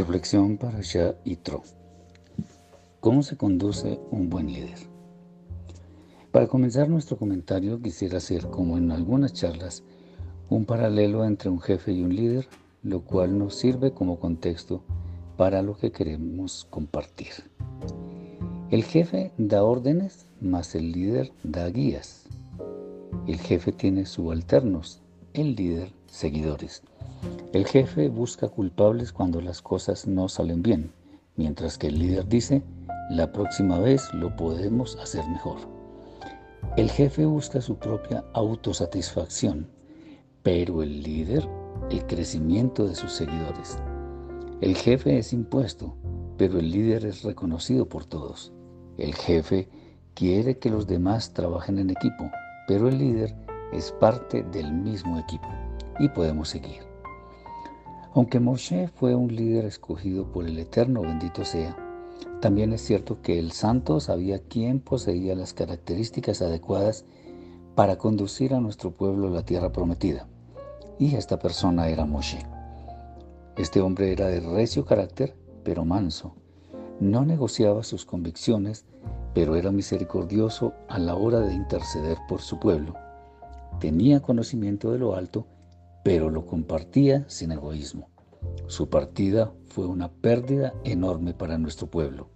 Reflexión para Shah y Tro. ¿Cómo se conduce un buen líder? Para comenzar nuestro comentario quisiera hacer, como en algunas charlas, un paralelo entre un jefe y un líder, lo cual nos sirve como contexto para lo que queremos compartir. El jefe da órdenes, más el líder da guías. El jefe tiene subalternos, el líder seguidores. El jefe busca culpables cuando las cosas no salen bien, mientras que el líder dice, la próxima vez lo podemos hacer mejor. El jefe busca su propia autosatisfacción, pero el líder el crecimiento de sus seguidores. El jefe es impuesto, pero el líder es reconocido por todos. El jefe quiere que los demás trabajen en equipo, pero el líder es parte del mismo equipo. Y podemos seguir. Aunque Moshe fue un líder escogido por el Eterno, bendito sea, también es cierto que el santo sabía quién poseía las características adecuadas para conducir a nuestro pueblo a la tierra prometida. Y esta persona era Moshe. Este hombre era de recio carácter, pero manso. No negociaba sus convicciones, pero era misericordioso a la hora de interceder por su pueblo. Tenía conocimiento de lo alto pero lo compartía sin egoísmo. Su partida fue una pérdida enorme para nuestro pueblo.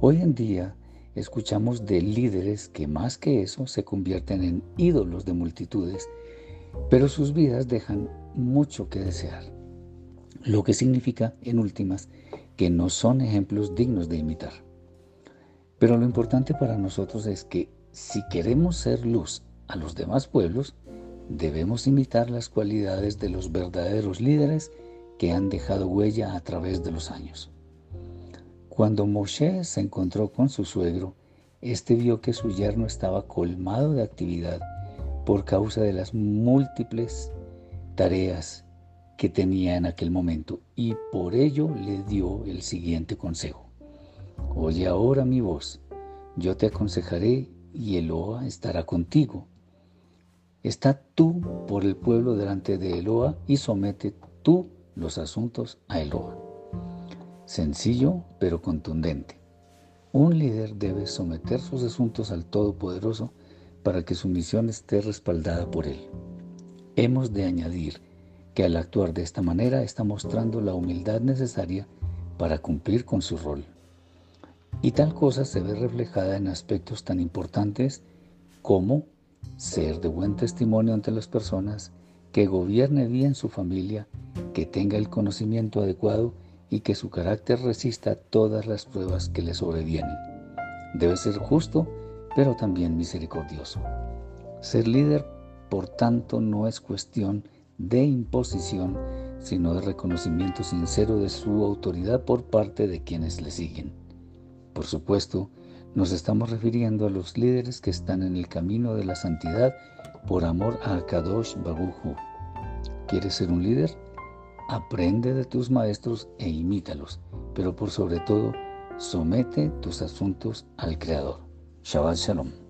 Hoy en día escuchamos de líderes que más que eso se convierten en ídolos de multitudes, pero sus vidas dejan mucho que desear, lo que significa, en últimas, que no son ejemplos dignos de imitar. Pero lo importante para nosotros es que si queremos ser luz a los demás pueblos, Debemos imitar las cualidades de los verdaderos líderes que han dejado huella a través de los años. Cuando Moshe se encontró con su suegro, éste vio que su yerno estaba colmado de actividad por causa de las múltiples tareas que tenía en aquel momento y por ello le dio el siguiente consejo. Oye ahora mi voz, yo te aconsejaré y Eloa estará contigo Está tú por el pueblo delante de Eloa y somete tú los asuntos a Eloa. Sencillo pero contundente. Un líder debe someter sus asuntos al Todopoderoso para que su misión esté respaldada por Él. Hemos de añadir que al actuar de esta manera está mostrando la humildad necesaria para cumplir con su rol. Y tal cosa se ve reflejada en aspectos tan importantes como ser de buen testimonio ante las personas, que gobierne bien su familia, que tenga el conocimiento adecuado y que su carácter resista todas las pruebas que le sobrevienen. Debe ser justo, pero también misericordioso. Ser líder, por tanto, no es cuestión de imposición, sino de reconocimiento sincero de su autoridad por parte de quienes le siguen. Por supuesto, nos estamos refiriendo a los líderes que están en el camino de la santidad por amor a Kadosh Baruchu. ¿Quieres ser un líder? Aprende de tus maestros e imítalos, pero por sobre todo, somete tus asuntos al Creador. Shabbat Shalom.